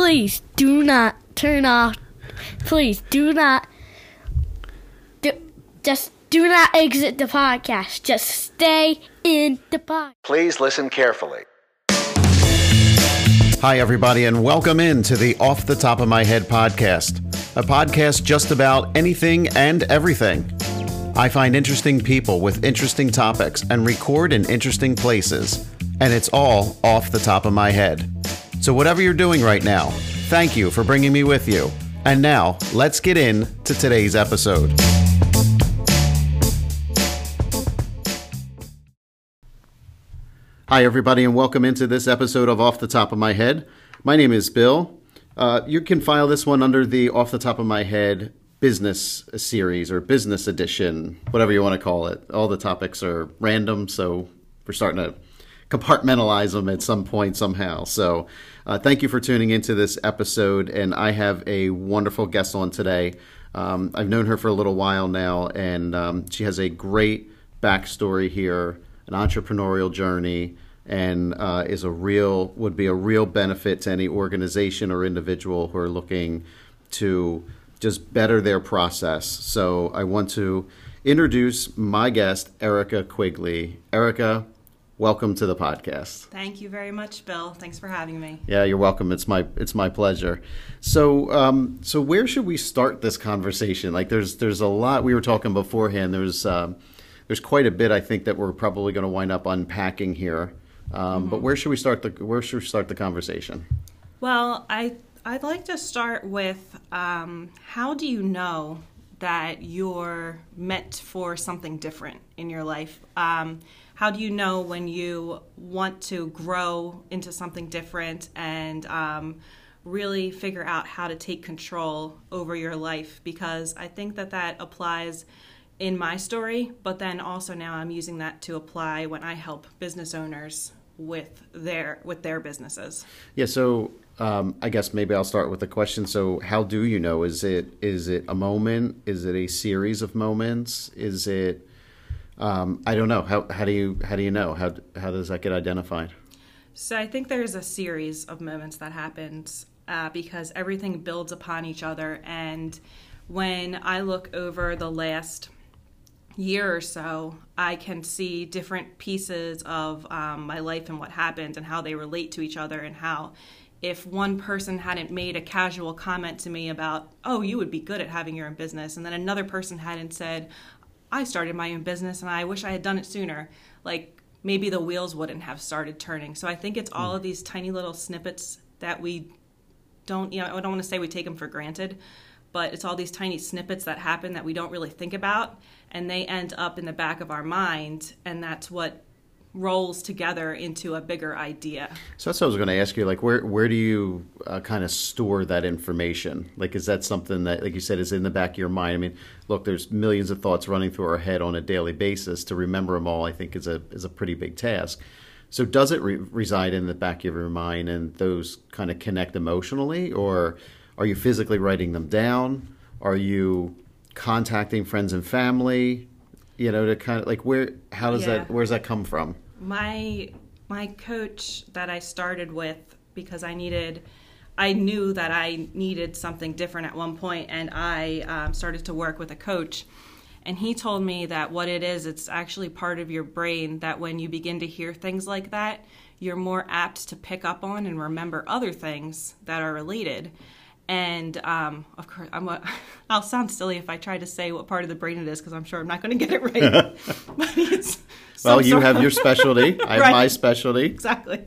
please do not turn off. Please do not. Do, just do not exit the podcast. Just stay in the podcast. Please listen carefully. Hi, everybody, and welcome in to the Off the Top of My Head podcast, a podcast just about anything and everything. I find interesting people with interesting topics and record in interesting places, and it's all off the top of my head. So, whatever you're doing right now, thank you for bringing me with you. And now, let's get in to today's episode. Hi, everybody, and welcome into this episode of Off the Top of My Head. My name is Bill. Uh, you can file this one under the Off the Top of My Head business series or business edition, whatever you want to call it. All the topics are random, so we're starting to compartmentalize them at some point somehow. So, uh, thank you for tuning into this episode, and I have a wonderful guest on today. Um, I've known her for a little while now, and um, she has a great backstory here an entrepreneurial journey and uh, is a real would be a real benefit to any organization or individual who are looking to just better their process. So I want to introduce my guest, Erica Quigley. Erica, welcome to the podcast. Thank you very much, Bill. Thanks for having me. Yeah, you're welcome. It's my it's my pleasure. So um, so where should we start this conversation? Like, there's there's a lot we were talking beforehand. There's um, there's quite a bit I think that we're probably going to wind up unpacking here. Um, But where should we start the where should we start the conversation? Well, I I'd like to start with um, how do you know that you're meant for something different in your life? How do you know when you want to grow into something different and um, really figure out how to take control over your life? Because I think that that applies in my story, but then also now I'm using that to apply when I help business owners with their with their businesses. Yeah, so um, I guess maybe I'll start with a question. So, how do you know? Is it is it a moment? Is it a series of moments? Is it um, I don't know. How how do you how do you know? How how does that get identified? So I think there's a series of moments that happens uh, because everything builds upon each other. And when I look over the last year or so, I can see different pieces of um, my life and what happened and how they relate to each other and how if one person hadn't made a casual comment to me about, oh, you would be good at having your own business, and then another person hadn't said, I started my own business and I wish I had done it sooner, like maybe the wheels wouldn't have started turning. So I think it's all hmm. of these tiny little snippets that we don't, you know, I don't want to say we take them for granted, but it's all these tiny snippets that happen that we don't really think about and they end up in the back of our mind and that's what rolls together into a bigger idea So that's what I was going to ask you. Like, where where do you uh, kind of store that information? Like, is that something that, like you said, is in the back of your mind? I mean, look, there's millions of thoughts running through our head on a daily basis. To remember them all, I think, is a is a pretty big task. So, does it re- reside in the back of your mind, and those kind of connect emotionally, or are you physically writing them down? Are you contacting friends and family? You know, to kind of like where how does Yeah. that where's that come from? my my coach that I started with because I needed I knew that I needed something different at one point and I um, started to work with a coach and he told me that what it is it's actually part of your brain that when you begin to hear things like that you're more apt to pick up on and remember other things that are related and um, of course, I'm a, I'll sound silly if I try to say what part of the brain it is because I'm sure I'm not going to get it right. but it's Well, you have of- your specialty. I have Right. my specialty. exactly.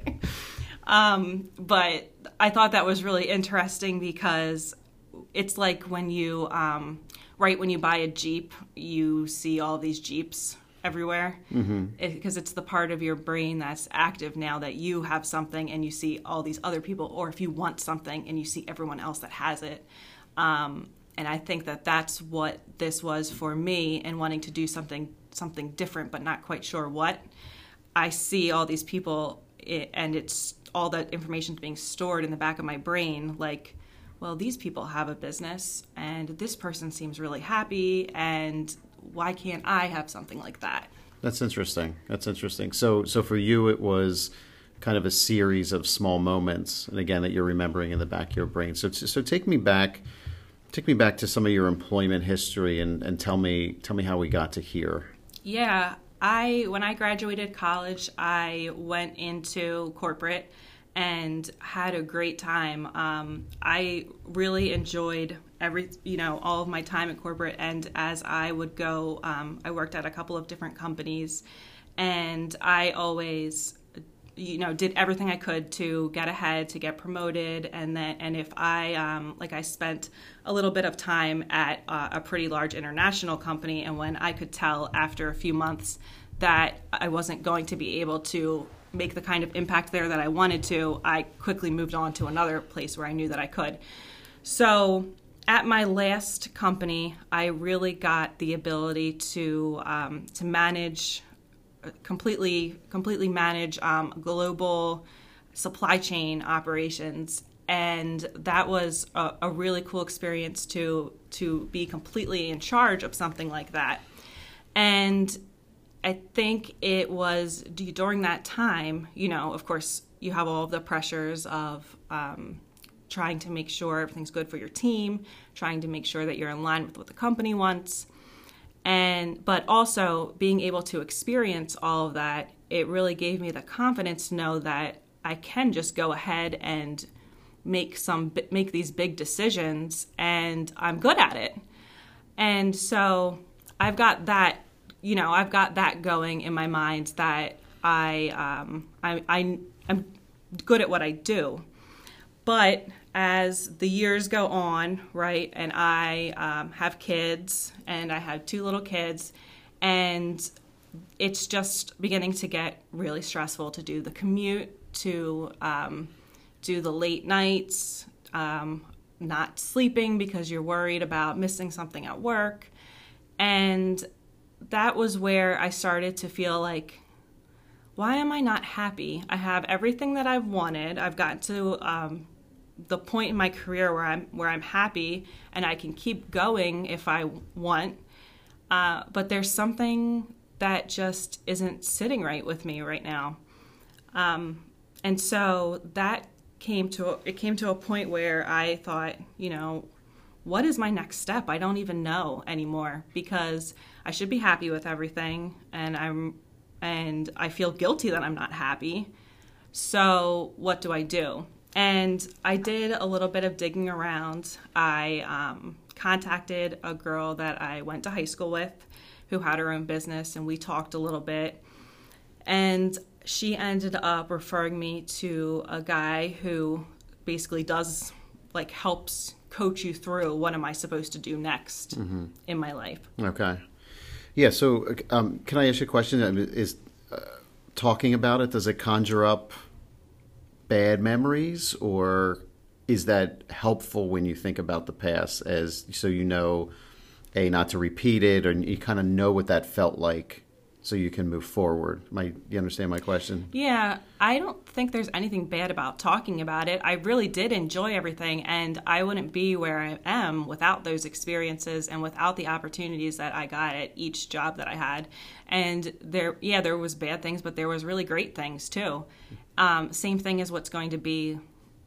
Um, but I thought that was really interesting because it's like when you, um, right when you buy a Jeep, you see all these Jeeps everywhere because it's the part of your brain that's active now that you have something and you see all these other people, or if you want something and you see everyone else that has it. Um, and I think that that's what this was for me and wanting to do something something different, but not quite sure what. I see all these people, i- and it's all that information being stored in the back of my brain. Like, well, these people have a business, and this person seems really happy, and why can't I have something like that? That's interesting. That's interesting. So, so for you, it was kind of a series of small moments, and again that you're remembering in the back of your brain. So, so take me back, take me back to some of your employment history, and, and tell me tell me how we got to here. Yeah, I when I graduated college, I went into corporate and had a great time. Um, I really enjoyed every you know all of my time at corporate, and as I would go, um, I worked at a couple of different companies, and I always you know did everything i could to get ahead to get promoted and then and if i um, like i spent a little bit of time at uh, a pretty large international company and when i could tell after a few months that i wasn't going to be able to make the kind of impact there that i wanted to i quickly moved on to another place where i knew that i could. So at my last company i really got the ability to um, to manage completely completely manage um, global supply chain operations. And that was a, a, really cool experience to to be completely in charge of something like that. And i think it was during that time you know of course you have all the pressures of um, trying to make sure everything's good for your team trying to make sure that you're in line with what the company wants. And but also being able to experience all of that it really gave me the confidence to know that i can just go ahead and make some make these big decisions and i'm good at it. And so i've got that you know i've got that going in my mind that i um i, I i'm good at what i do but as the years go on, right, and I um, have kids, and I have two little kids, and it's just beginning to get really stressful to do the commute, to um, do the late nights, um, not sleeping because you're worried about missing something at work. And that was where I started to feel like, why am I not happy? I have everything that I've wanted. I've got to um, the point in my career where I'm where I'm happy and I can keep going if I want. Uh, but there's something that just isn't sitting right with me right now, um, and so that came to it came to a point where I thought, you know, what is my next step? I don't even know anymore because I should be happy with everything, and I'm and I feel guilty that I'm not happy. So what do I do? And I did a little bit of digging around. I um, contacted a girl that I went to high school with who had her own business, and we talked a little bit. And she ended up referring me to a guy who basically does like helps coach you through what am I supposed to do next mm-hmm. in my life. Okay. Yeah. So, um, can I ask you a question? Is uh, talking about it does it conjure up bad memories, or is that helpful when you think about the past, as so you know, a not to repeat it, or you kind of know what that felt like? So you can move forward. My, you understand my question? Yeah, I don't think there's anything bad about talking about it. I really did enjoy everything, and I wouldn't be where I am without those experiences and without the opportunities that I got at each job that I had. And there, yeah, there was bad things, but there was really great things too. Um, same thing as what's going to be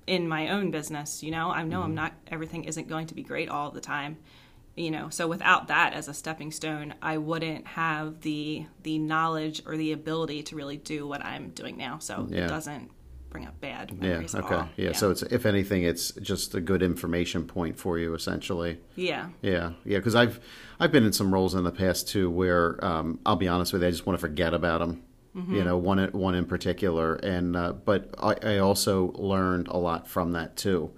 in my own business. You know, I know mm-hmm. I'm not everything isn't going to be great all the time you know so without that as a stepping stone i wouldn't have the the knowledge or the ability to really do what i'm doing now so yeah. it doesn't bring up bad memories yeah okay yeah. yeah. so it's if anything it's just a good information point for you essentially yeah yeah yeah because i've i've been in some roles in the past too where um, i'll be honest with you i just want to forget about them mm-hmm. you know one one in particular and uh, but I, I also learned a lot from that too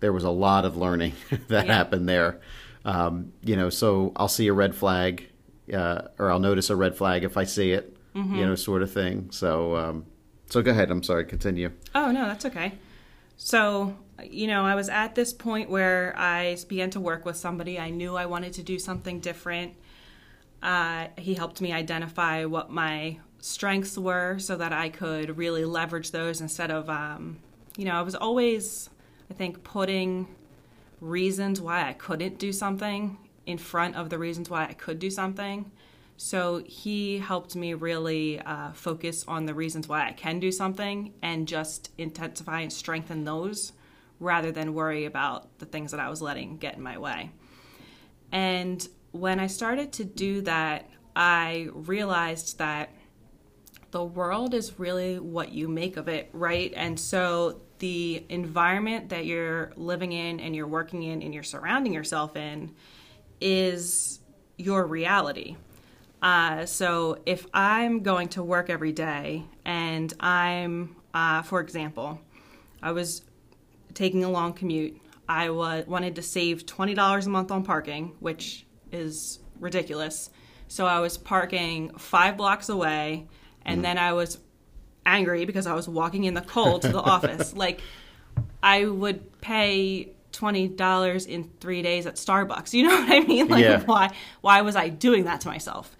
there was a lot of learning that yeah. happened there um, you know, so I'll see a red flag, uh, or I'll notice a red flag if I see it, mm-hmm. you know, sort of thing. So, um, so go ahead. I'm sorry. Continue. Oh no, that's okay. So, you know, I was at this point where I began to work with somebody. I knew I wanted to do something different. Uh, he helped me identify what my strengths were so that I could really leverage those instead of, um, you know, I was always, I think, putting reasons why I couldn't do something in front of the reasons why I could do something. So he helped me really uh, focus on the reasons why I can do something and just intensify and strengthen those rather than worry about the things that I was letting get in my way. And when I started to do that, I realized that the world is really what you make of it, right? And so the environment that you're living in and you're working in and you're surrounding yourself in is your reality. Uh, so if I'm going to work every day and I'm, uh, for example, I was taking a long commute, I wa- wanted to save $20 a month on parking, which is ridiculous. So I was parking five blocks away, and mm. then I was angry because I was walking in the cold to the office. Like, I would pay twenty dollars in three days at Starbucks. You know what I mean? Like, yeah. why why was I doing that to myself?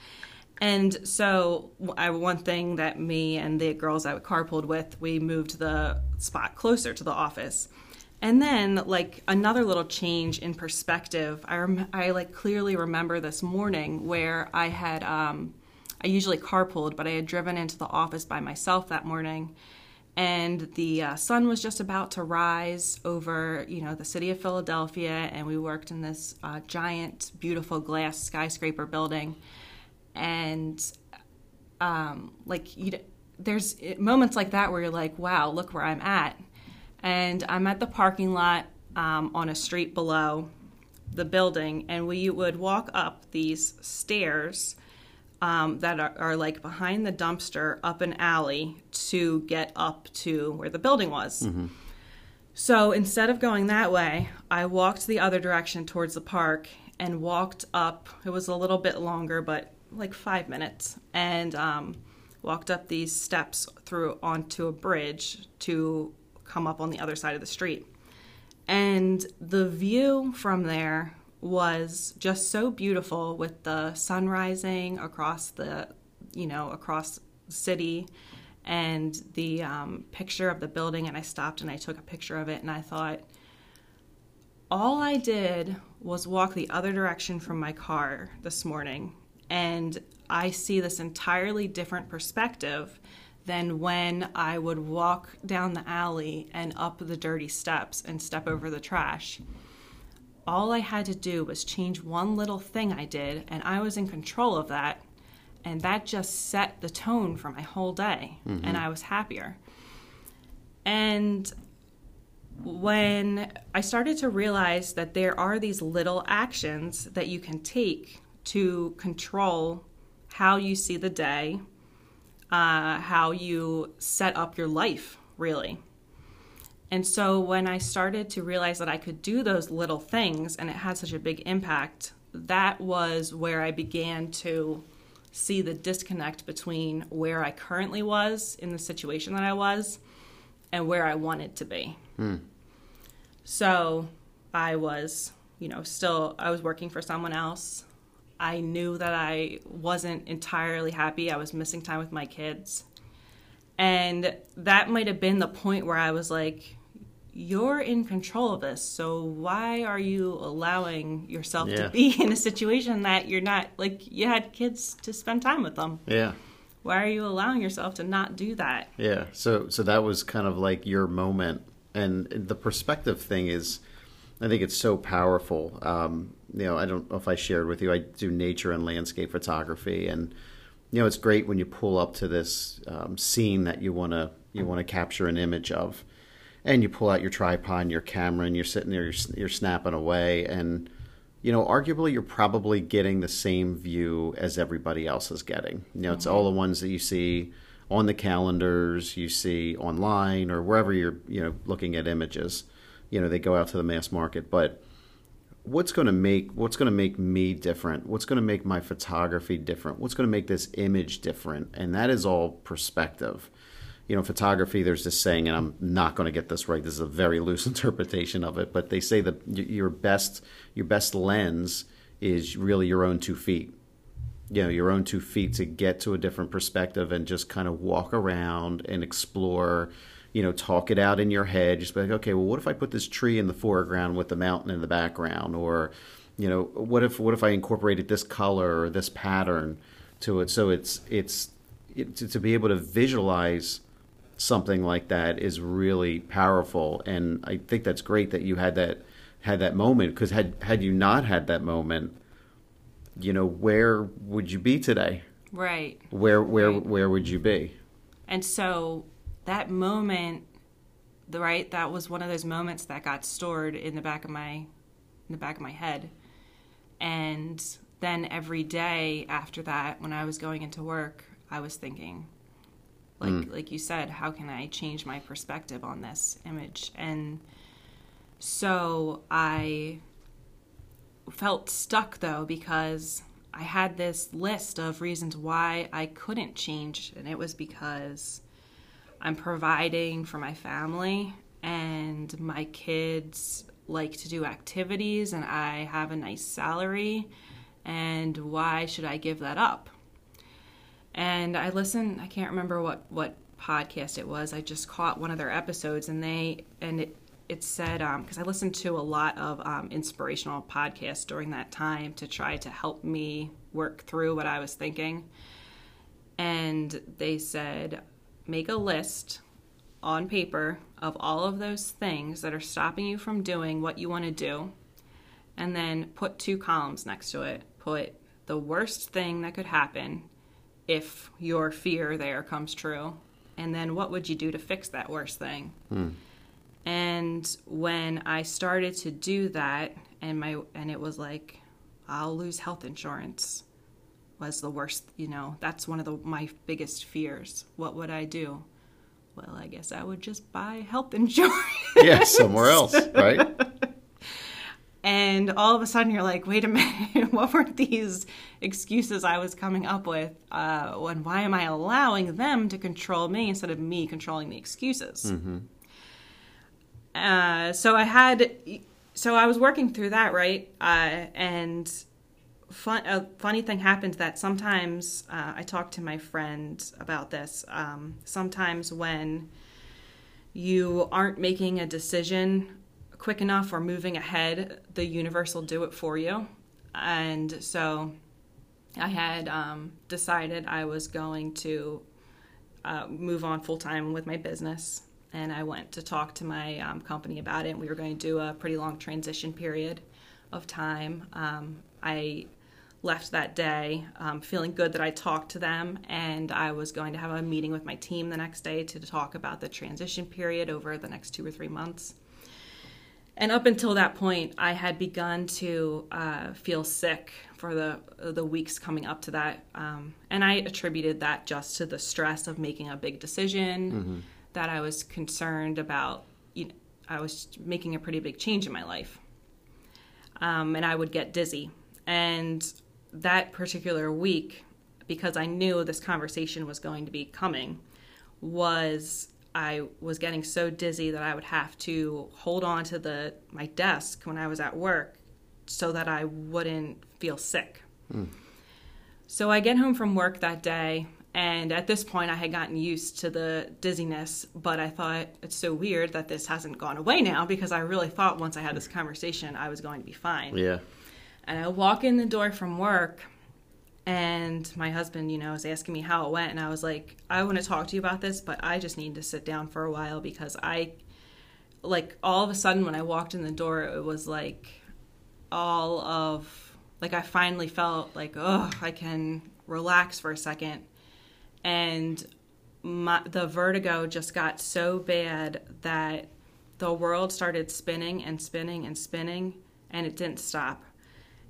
And so, I, one thing that me and the girls I carpooled with, we moved the spot closer to the office. And then, like another little change in perspective, I rem- I like clearly remember this morning where I had um, I usually carpooled, but I had driven into the office by myself that morning, and the uh, sun was just about to rise over you know the city of Philadelphia, and we worked in this uh, giant, beautiful glass skyscraper building, and um, like you, there's moments like that where you're like, wow, look where I'm at. And I'm at the parking lot um, on a street below the building, and we would walk up these stairs um, that are, are, like behind the dumpster up an alley to get up to where the building was. Mm-hmm. So instead of going that way, I walked the other direction towards the park and walked up. It was a little bit longer, but like five minutes, and um, walked up these steps through onto a bridge to come up on the other side of the street. And the view from there was just so beautiful with the sun rising across the, you know, across the city and the um, picture of the building. And I stopped and I took a picture of it and I thought, all I did was walk the other direction from my car this morning. And I see this entirely different perspective than when I would walk down the alley and up the dirty steps and step over the trash. All I had to do was change one little thing I did, and I was in control of that. And that just set the tone for my whole day, mm-hmm. and I was happier. And when I started to realize that there are these little actions that you can take to control how you see the day, uh, how you set up your life, really. And so when I started to realize that I could do those little things and it had such a big impact, that was where I began to see the disconnect between where I currently was in the situation that I was and where I wanted to be. Hmm. So I was, you know, still, I was working for someone else. I knew that I wasn't entirely happy. I was missing time with my kids. And that might have been the point where I was like, you're in control of this. So why are you allowing yourself yeah. to be in a situation that you're not like you had kids to spend time with them? Yeah. Why are you allowing yourself to not do that? Yeah. So so that was kind of like your moment and the perspective thing is I think it's so powerful. Um, you know, I don't know if I shared with you, I do nature and landscape photography, and you know, it's great when you pull up to this um, scene that you want to you want to capture an image of, and you pull out your tripod and your camera, and you're sitting there, you're, you're snapping away, and you know, arguably you're probably getting the same view as everybody else is getting. You know, it's mm-hmm. all the ones that you see on the calendars, you see online, or wherever you're you know looking at images. You know, they go out to the mass market, but what's going to make what's going to make me different what's going to make my photography different what's going to make this image different and that is all perspective you know photography there's this saying and i'm not going to get this right this is a very loose interpretation of it but they say that your best your best lens is really your own two feet you know your own two feet to get to a different perspective and just kind of walk around and explore you know, talk it out in your head. Just like, okay, well, what if I put this tree in the foreground with the mountain in the background, or you know, what if what if I incorporated this color or this pattern? to it. So it's it's it, to, to be able to visualize something like that is really powerful, and I think that's great that you had that had that moment because had had you not had that moment, you know, where would you be today? Right. Where where Right. where would you be? And so that moment, the right, that was one of those moments that got stored in the back of my in the back of my head. And then every day after that when I was going into work, I was thinking like mm. like you said, how can I change my perspective on this image? And so I felt stuck though because I had this list of reasons why I couldn't change, and it was because I'm providing for my family and my kids like to do activities and I have a nice salary and why should I give that up? And I listened, I can't remember what what podcast it was. I just caught one of their episodes and they and it it said because I listened to a lot of um, inspirational podcasts during that time to try to help me work through what I was thinking. And they said, make a list on paper of all of those things that are stopping you from doing what you want to do, and then put two columns next to it. Put the worst thing that could happen if your fear there comes true, and then what would you do to fix that worst thing? Hmm. And when I started to do that, and my and it was like, I'll lose health insurance, was the worst. You know, that's one of the my biggest fears. What would I do? Well, I guess I would just buy health insurance. Yeah, somewhere else, right? and all of a sudden, you're like, wait a minute, what were these excuses I was coming up with? Uh, and why am I allowing them to control me instead of me controlling the excuses? Uh, so I had, so I was working through that, right? Uh, and fun, a funny thing happened that sometimes uh, I talked to my friend about this. Um, sometimes when you aren't making a decision quick enough or moving ahead, the universe will do it for you. And so I had um, decided I was going to uh, move on full time with my business. And I went to talk to my um, company about it. We were going to do a pretty long transition period of time. Um, I left that day um, feeling good that I talked to them, and I was going to have a meeting with my team the next day to talk about the transition period over the next two or three months. And up until that point, I had begun to uh, feel sick for the the weeks coming up to that, um, and I attributed that just to the stress of making a big decision. That I was concerned about. You know, I was making a pretty big change in my life, um, and I would get dizzy. And that particular week, because I knew this conversation was going to be coming, was I was getting so dizzy that I would have to hold on to the my desk when I was at work so that I wouldn't feel sick. Hmm. So I get home from work that day and at this point I had gotten used to the dizziness, but I thought it's so weird that this hasn't gone away now because I really thought once I had this conversation I was going to be fine. Yeah. And I walk in the door from work, and my husband, you know, was asking me how it went. And I was like, I want to talk to you about this, but I just need to sit down for a while because I, like, all of a sudden when I walked in the door, it was like all of, like, I finally felt like, oh, I can relax for a second. And my, the vertigo just got so bad that the world started spinning and spinning and spinning, and it didn't stop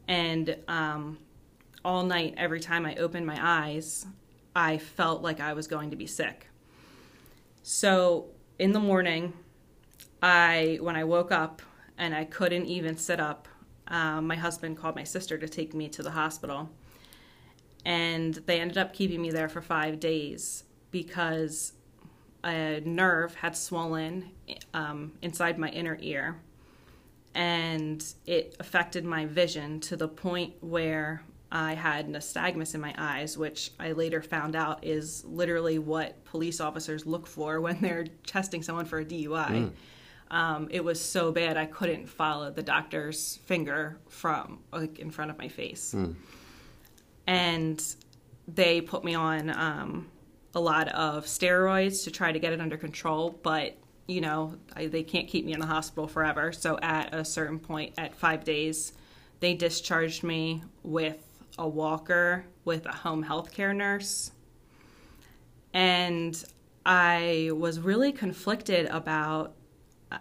and um, all night every time i opened my eyes i felt like i was going to be sick. So in the morning i when i woke up and i couldn't even sit up um, my husband called my sister to take me to the hospital. And they ended up keeping me there for five days because a nerve had swollen um, inside my inner ear. And it affected my vision to the point where I had nystagmus in my eyes, which I later found out is literally what police officers look for when they're testing someone for a DUI. Um, it was so bad I couldn't follow the doctor's finger from like in front of my face, and they put me on um, a lot of steroids to try to get it under control, but you know, I, they can't keep me in the hospital forever. So at a certain point, at five days, they discharged me with a walker with a home health care nurse. And I was really conflicted about uh,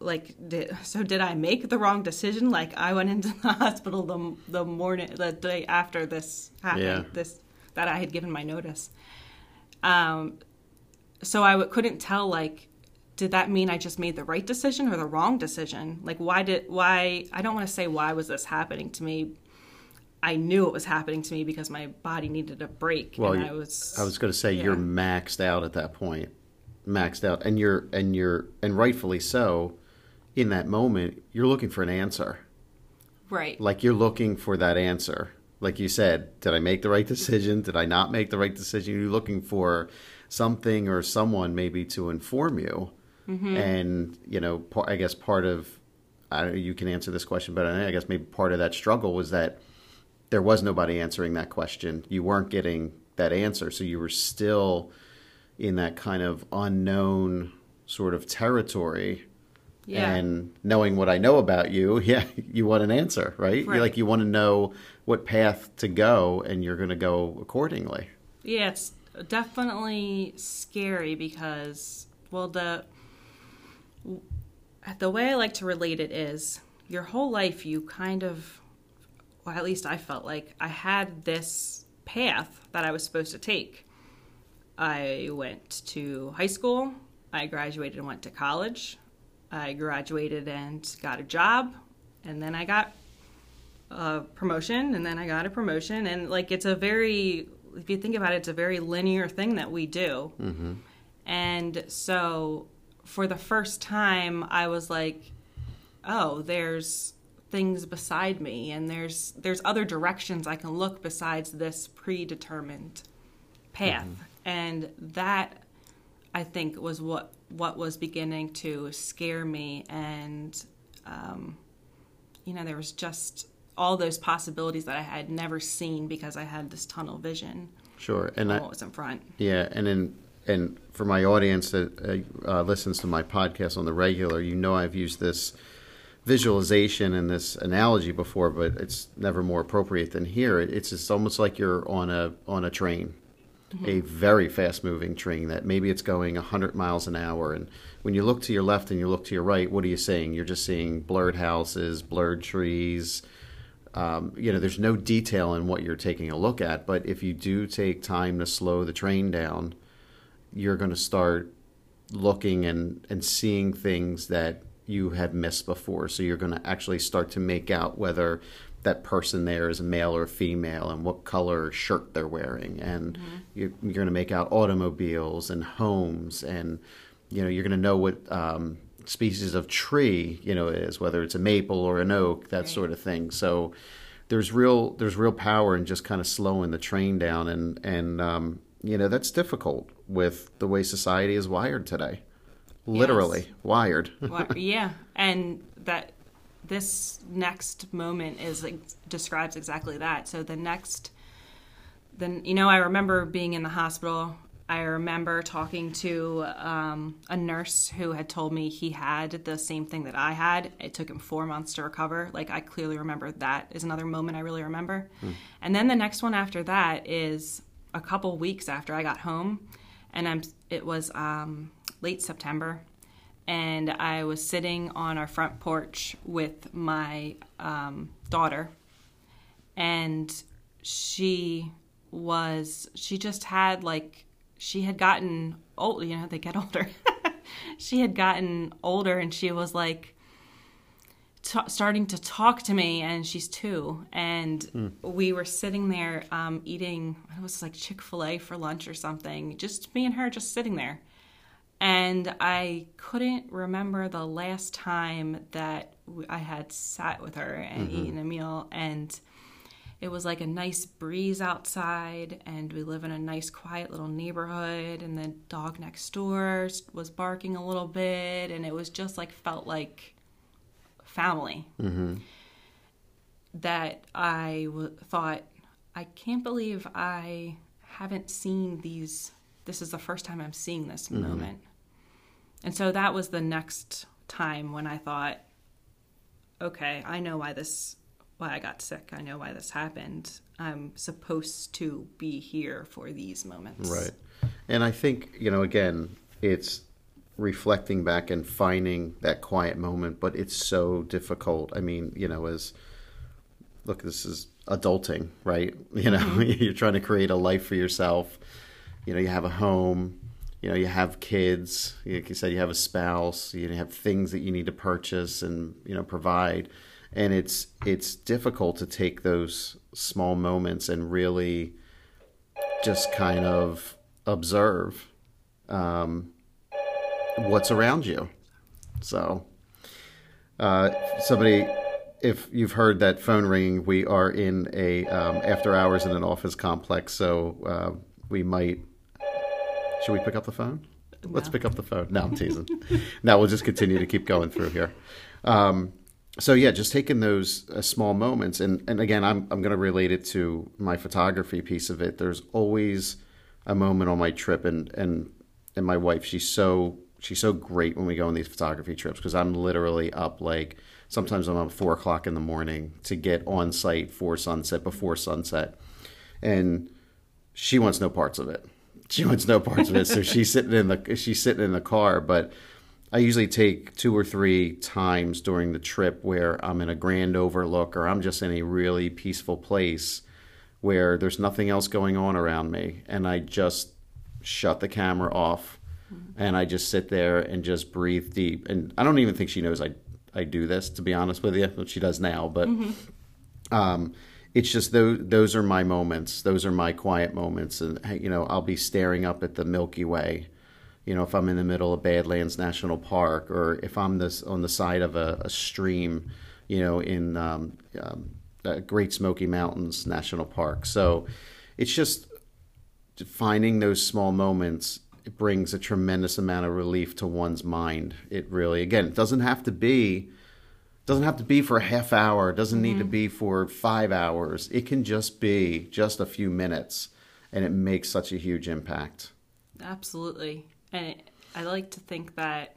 like did, so did I make the wrong decision like I went into the hospital the the morning the day after this happened Yeah. this that I had given my notice um so I w- couldn't tell like did that mean I just made the right decision or the wrong decision like why did why I don't want to say why was this happening to me I knew it was happening to me because my body needed a break Well, and I was I was going to say yeah. you're maxed out at that point, maxed out, and you're and you're and rightfully so. In that moment, you're looking for an answer. right Like you're looking for that answer. Like you said, did I make the right decision? Did I not make the right decision? You're looking for something or someone maybe to inform you. Mm-hmm. And you know, I guess part of I don't, know, you can answer this question, but I guess maybe part of that struggle was that there was nobody answering that question. You weren't getting that answer, so you were still in that kind of unknown sort of territory. Yeah. And knowing what I know about you, yeah, you want an answer, right? You're Right. like you want to know what path to go, and you're going to go accordingly. Yeah, it's definitely scary because, well, the the way I like to relate it is your whole life you kind of, well, at least I felt like I had this path that I was supposed to take. I went to high school. I graduated and went to college. I graduated and got a job, and then I got a promotion and then I got a promotion and like it's a very if you think about it it's a very linear thing that we do. Mm-hmm. And so for the first time I was like oh there's things beside me and there's there's other directions I can look besides this predetermined path. And that I think was what what was beginning to scare me and um, you know, there was just all those possibilities that I had never seen because I had this tunnel vision Sure, and I, what was in front. Yeah, and in and for my audience that uh, uh, listens to my podcast on the regular, you know I've used this visualization and this analogy before, but it's never more appropriate than here. It- It's just almost like you're on a on a train, a very fast moving train that maybe it's going 100 miles an hour, and when you look to your left and you look to your right, what are you seeing? You're just seeing blurred houses, blurred trees, um, you know, there's no detail in what you're taking a look at. But if you do take time to slow the train down, you're going to start looking and, and seeing things that you have missed before. So you're going to actually start to make out whether that person there is a male or female and what color shirt they're wearing. And you're, you're going to make out automobiles and homes and, you know, you're going to know what um, species of tree, you know, is, whether it's a maple or an oak, that sort of thing. So there's real there's real power in just kind of slowing the train down and and um, you know that's difficult with the way society is wired today literally Yes. wired yeah, and that this next moment is like, describes exactly that. So the next, then you know, I remember being in the hospital. I remember talking to um, a nurse who had told me he had the same thing that I had. It took him four months to recover. Like I clearly remember that is another moment I really remember. And then the next one after that is a couple weeks after I got home, and I'm. It was um, late September, and I was sitting on our front porch with my um, daughter, and she was she just had like she had gotten old you know they get older. She had gotten older and she was like t- starting to talk to me and she's two and we were sitting there um, eating it was like chick-fil-a for lunch or something just me and her just sitting there and i couldn't remember the last time that I had sat with her and mm-hmm. eaten a meal and it was like a nice breeze outside and we live in a nice quiet little neighborhood and the dog next door was barking a little bit and it was just like felt like family mm-hmm. that I w- thought I can't believe I haven't seen these. This is the first time I'm seeing this mm-hmm. moment. And so that was the next time when I thought, okay, I know why this, why I got sick. I know why this happened. I'm supposed to be here for these moments. Right. And I think, you know, again, it's reflecting back and finding that quiet moment, but it's so difficult. I mean, you know, as look, this is adulting, right? You know, mm-hmm. you're trying to create a life for yourself. You know, you have a home, you know, you have kids, like you said, you have a spouse, you have things that you need to purchase and, you know, provide. And it's it's difficult to take those small moments and really just kind of observe um, what's around you. So, uh, somebody, if you've heard that phone ringing, we are in a um, after hours in an office complex, so uh, we might. Should we pick up the phone? Let's pick up the phone. No, I'm teasing. now we'll just continue to keep going through here. Um, so yeah, just taking those uh, small moments, and and again, I'm I'm going to relate it to my photography piece of it. There's always a moment on my trip, and and and my wife, she's so she's so great when we go on these photography trips because I'm literally up like sometimes I'm up four o'clock in the morning to get on site for sunset before sunset, and she wants no parts of it. She wants no parts of it. So she's sitting in the she's sitting in the car, but I usually take two or three times during the trip where I'm in a grand overlook or I'm just in a really peaceful place where there's nothing else going on around me and I just shut the camera off and I just sit there and just breathe deep. And I don't even think she knows I I do this to be honest with you. She does now, but um, it's just those those are my moments. Those are my quiet moments, and you know I'll be staring up at the Milky Way. You know, if I'm in the middle of Badlands National Park, or if I'm this on the side of a, a stream, you know, in um, um, uh, Great Smoky Mountains National Park. So it's just finding those small moments. It brings a tremendous amount of relief to one's mind. It really, again, it doesn't have to be doesn't have to be for a half hour doesn't need to mm-hmm. be for five hours it can just be just a few minutes and it makes such a huge impact Absolutely. And it, I like to think that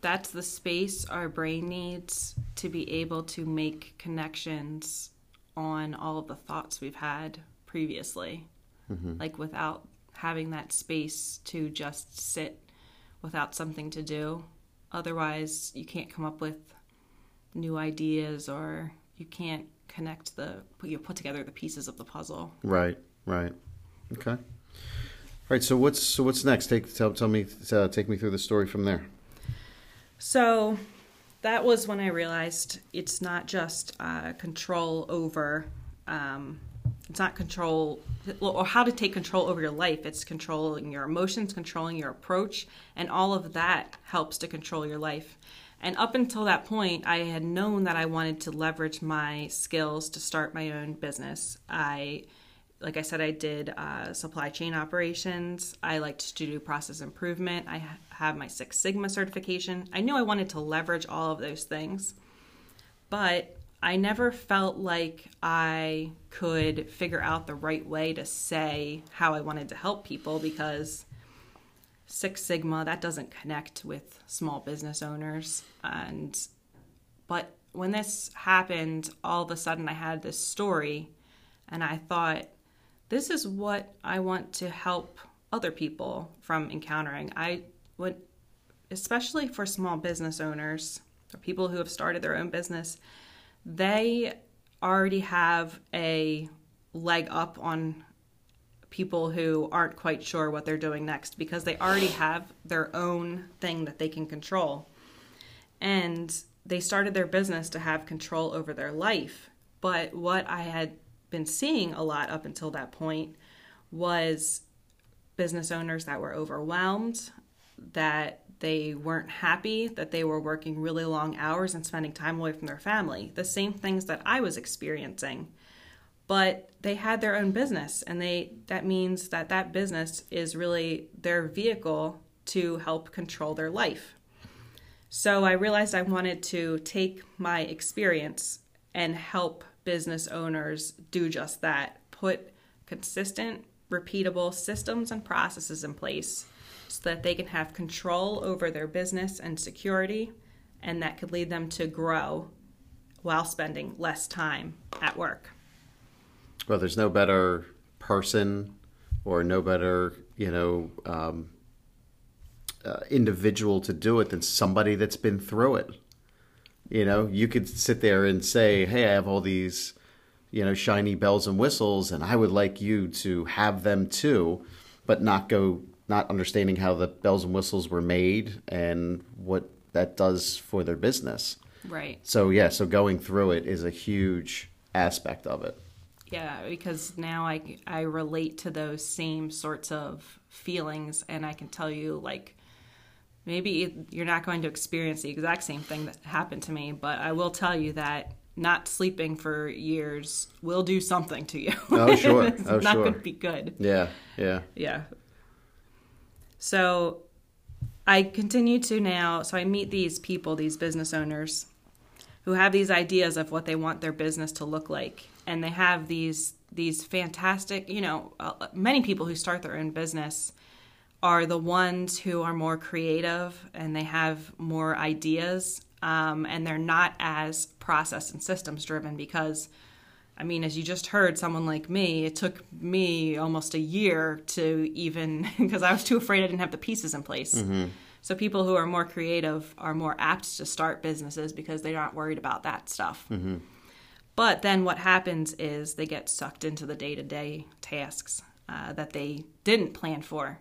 that's the space our brain needs to be able to make connections on all of the thoughts we've had previously. Mm-hmm. Like without having that space to just sit without something to do. Otherwise, you can't come up with new ideas or you can't connect the you put together the pieces of the puzzle. right right okay all right so what's so what's next take tell, tell me uh, take me through the story from there So that was when I realized it's not just uh, control over, um, it's not control, or how to take control over your life. It's controlling your emotions, controlling your approach, and all of that helps to control your life. And up until that point, I had known that I wanted to leverage my skills to start my own business. I like I said, I did uh, supply chain operations. I liked to do process improvement. I ha- have my Six Sigma certification. I knew I wanted to leverage all of those things, but I never felt like I could figure out the right way to say how I wanted to help people because Six Sigma that doesn't connect with small business owners and but when this happened all of a sudden I had this story and I thought this is what I want to help other people from encountering. I would especially for small business owners or people who have started their own business, they already have a leg up on people who aren't quite sure what they're doing next because they already have their own thing that they can control. And they started their business to have control over their life. But what I had been seeing a lot up until that point was business owners that were overwhelmed, that they weren't happy, that they were working really long hours and spending time away from their family. The same things that I was experiencing. But they had their own business and they that means that that business is really their vehicle to help control their life. So I realized I wanted to take my experience and help business owners do just that. Put consistent repeatable systems and processes in place so that they can have control over their business and security, and that could lead them to grow while spending less time at work. Well, there's no better person or no better, you know, um, uh, individual to do it than somebody that's been through it. You know, you could sit there and say, "Hey, I have all these, you know, shiny bells and whistles, and I would like you to have them too," but not go, not understanding how the bells and whistles were made and what that does for their business. Right. So yeah, so going through it is a huge aspect of it. Yeah, because now I, I relate to those same sorts of feelings, and I can tell you, like, maybe you're not going to experience the exact same thing that happened to me, but I will tell you that not sleeping for years will do something to you. Oh, sure. it's Oh, not sure. going to be good. Yeah, yeah. Yeah. So I continue to now, so I meet these people, these business owners who have these ideas of what they want their business to look like and they have these these fantastic, you know, uh, many people who start their own business are the ones who are more creative and they have more ideas um, and they're not as process and systems driven because I mean, as you just heard, someone like me, it took me almost a year to even, because I was too afraid I didn't have the pieces in place. So people who are more creative are more apt to start businesses because they're not worried about that stuff. But then what happens is they get sucked into the day to day tasks uh, that they didn't plan for.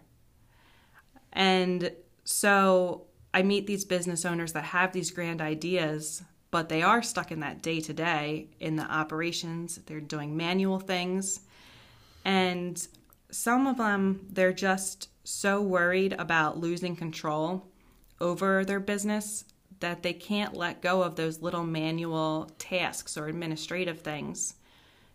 And so I meet these business owners that have these grand ideas, but they are stuck in that day to day in the operations. They're doing manual things. And some of them, they're just so worried about losing control over their business that they can't let go of those little manual tasks or administrative things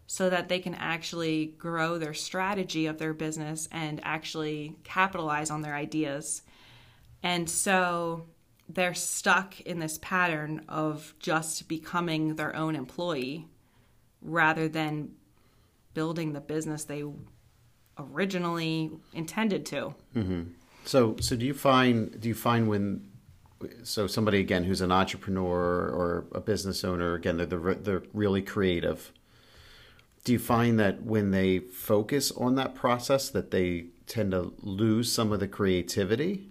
so that they can actually grow their strategy of their business and actually capitalize on their ideas. And so they're stuck in this pattern of just becoming their own employee rather than building the business they originally intended to. Mm-hmm. So, so do you find do you find when so somebody again who's an entrepreneur or a business owner again they're they're, they're really creative. Do you find that when they focus on that process that they tend to lose some of the creativity,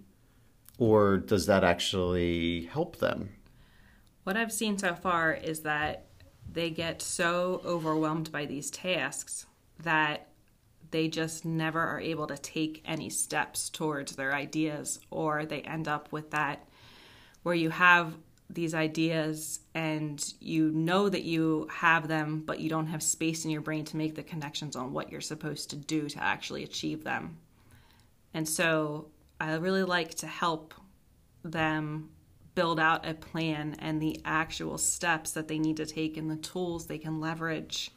or does that actually help them? What I've seen so far is that they get so overwhelmed by these tasks that they just never are able to take any steps towards their ideas, or they end up with that where you have these ideas and you know that you have them, but you don't have space in your brain to make the connections on what you're supposed to do to actually achieve them. And so I really like to help them build out a plan and the actual steps that they need to take and the tools they can leverage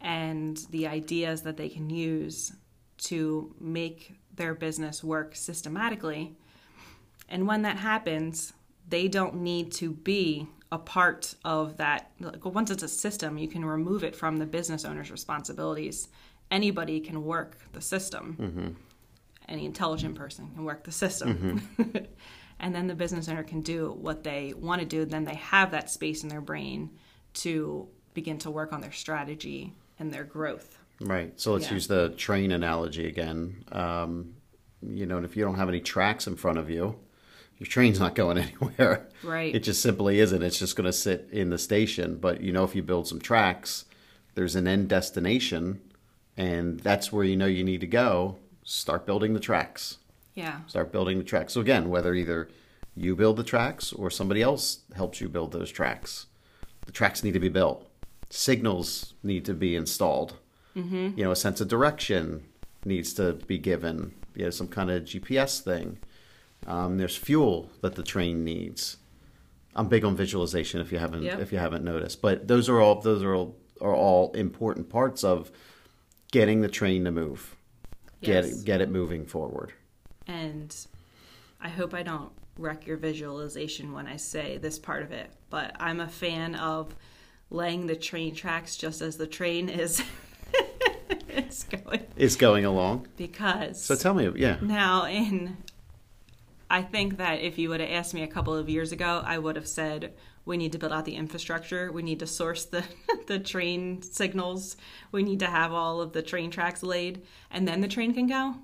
and the ideas that they can use to make their business work systematically. And when that happens, they don't need to be a part of that. Once it's a system, you can remove it from the business owner's responsibilities. Anybody can work the system. Any intelligent person can work the system. and then the business owner can do what they want to do. Then they have that space in their brain to begin to work on their strategy and their growth. Right. So let's Yeah. use the train analogy again. Um, you know, and if you don't have any tracks in front of you, your train's not going anywhere. Right. It just simply isn't. It's just going to sit in the station. But you know, if you build some tracks, there's an end destination, and that's where you know you need to go. Start building the tracks. Yeah. Start building the tracks. So again, whether either you build the tracks or somebody else helps you build those tracks, the tracks need to be built. Signals need to be installed. Mm-hmm. You know, a sense of direction needs to be given. You know, some kind of GPS thing. Um, there's fuel that the train needs. I'm big on visualization. If you haven't, Yep. if you haven't noticed, but those are all those are all are all important parts of getting the train to move. Get Yes. it, get it moving forward. And I hope I don't wreck your visualization when I say this part of it, but I'm a fan of laying the train tracks just as the train is it's going is going along. because So tell me, yeah, now in I think that if you would have asked me a couple of years ago, I would have said we need to build out the infrastructure. We need to source the the train signals. We need to have all of the train tracks laid and then the train can go.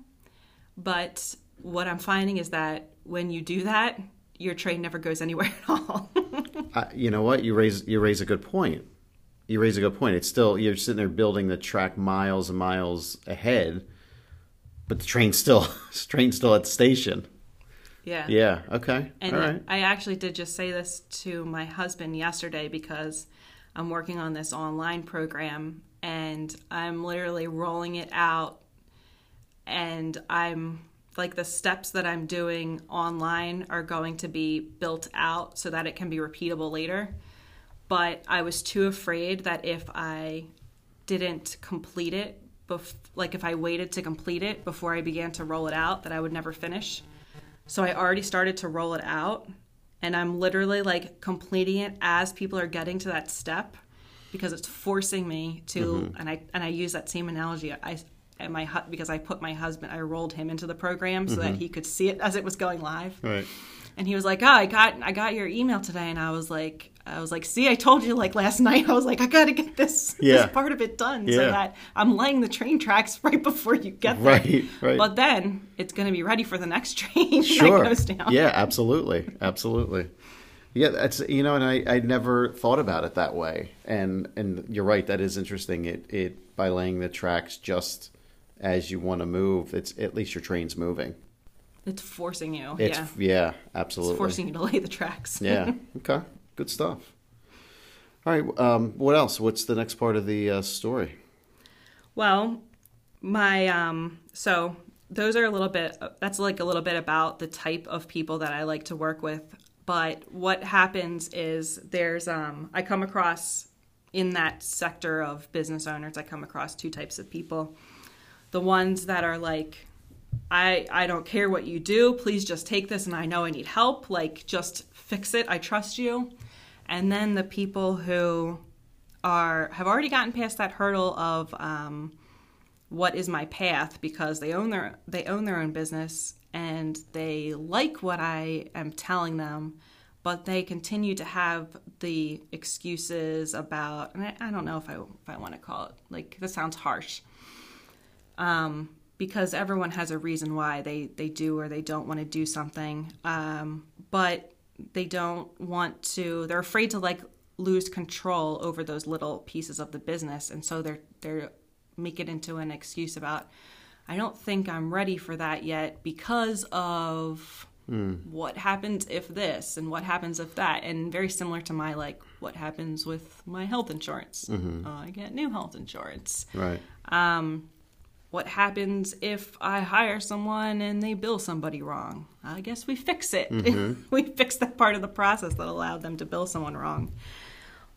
But what I'm finding is that when you do that, your train never goes anywhere at all. I, you know what? You raise you raise a good point. You raise a good point. It's still you're sitting there building the track miles and miles ahead, but the train's still train's still at the station. Yeah. Yeah. Okay. And All right. I actually did just say this to my husband yesterday because I'm working on this online program and I'm literally rolling it out and I'm like the steps that I'm doing online are going to be built out so that it can be repeatable later. But I was too afraid that if I didn't complete it, bef- like if I waited to complete it before I began to roll it out, that I would never finish. So I already started to roll it out and I'm literally like completing it as people are getting to that step because it's forcing me to mm-hmm. and I and I use that same analogy I and my because I put my husband I rolled him into the program so that mm-hmm. he could see it as it was going live. Right. And he was like, "Oh, I got I got your email today." And I was like I was like, "See, I told you like last night. I was like, I got to get this Yeah. this part of it done so that I'm laying the train tracks right before you get there." Right, right. But then it's going to be ready for the next train Sure. that goes down. Yeah. Absolutely. Absolutely. Yeah. That's you know, and I I never thought about it that way. And and you're right. That is interesting. It it by laying the tracks just as you want to move, it's at least your train's moving. It's forcing you. It's yeah. yeah, absolutely. It's forcing you to lay the tracks. yeah. Okay. Good stuff. All right. Um, what else? What's the next part of the uh, story? Well, my um so those are a little bit that's like a little bit about the type of people that I like to work with. But what happens is there's um I come across in that sector of business owners, I come across two types of people. The ones that are like I I don't care what you do, please just take this and I know I need help, like just fix it. I trust you. And then the people who are have already gotten past that hurdle of um, what is my path because they own their they own their own business and they like what I am telling them, but they continue to have the excuses about and I, I don't know if I if I want to call it like this sounds harsh. Um, because everyone has a reason why they, they do or they don't want to do something. Um, but they don't want to they're afraid to like lose control over those little pieces of the business. And so they're they're make it into an excuse about I don't think I'm ready for that yet because of what happens if this and what happens if that. And very similar to my like what happens with my health insurance? Uh, I get new health insurance. Right. What happens if I hire someone and they bill somebody wrong? I guess we fix it. we fix that part of the process that allowed them to bill someone wrong.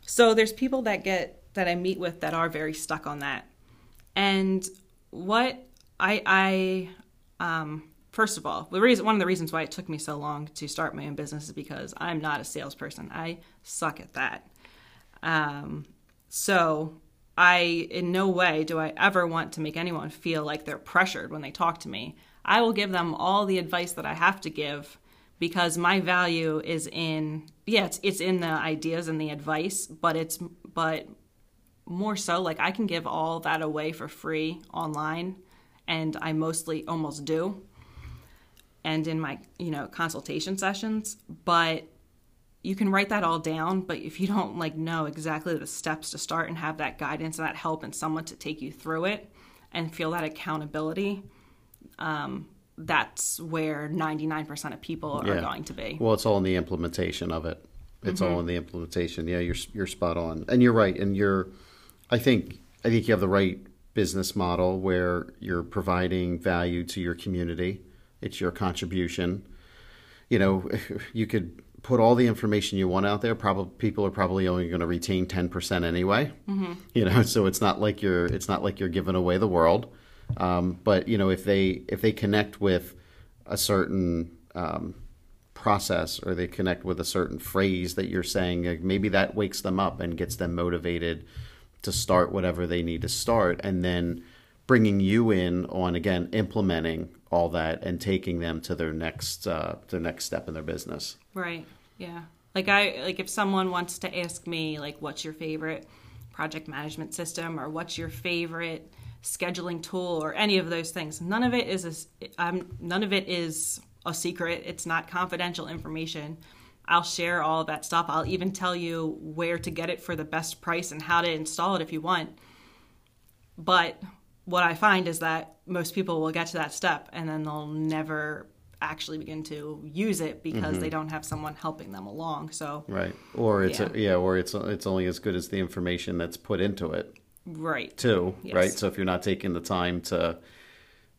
So there's people that get that I meet with that are very stuck on that. And what I I um first of all, the reason one of the reasons why it took me so long to start my own business is because I'm not a salesperson. I suck at that. Um, so I, in no way do I ever want to make anyone feel like they're pressured when they talk to me. I will give them all the advice that I have to give because my value is in, yeah, it's, it's in the ideas and the advice, but it's, but more so like I can give all that away for free online and I mostly almost do and in my, you know, consultation sessions, but you can write that all down, but if you don't like know exactly the steps to start and have that guidance and that help and someone to take you through it and feel that accountability, um, that's where 99% of people are Yeah. going to be. Well, it's all in the implementation of it. It's all in the implementation. Yeah, you're you're spot on, and you're right. And you're, I think, I think you have the right business model where you're providing value to your community. It's your contribution. You know, you could put all the information you want out there. Probably people are probably only going to retain ten percent anyway. You know, so it's not like you're it's not like you're giving away the world. Um, but you know, if they if they connect with a certain um, process or they connect with a certain phrase that you're saying, like, maybe that wakes them up and gets them motivated to start whatever they need to start. And then bringing you in on again implementing all that and taking them to their next uh, their next step in their business. Right. Yeah. Like I like if someone wants to ask me like what's your favorite project management system or what's your favorite scheduling tool or any of those things, none of it is a, um, none of it is a secret. It's not confidential information. I'll share all of that stuff. I'll even tell you where to get it for the best price and how to install it if you want. But what I find is that most people will get to that step and then they'll never actually begin to use it because mm-hmm. they don't have someone helping them along. So right, or it's yeah. A, yeah, or it's it's only as good as the information that's put into it. Right. Too yes. right. So if you're not taking the time to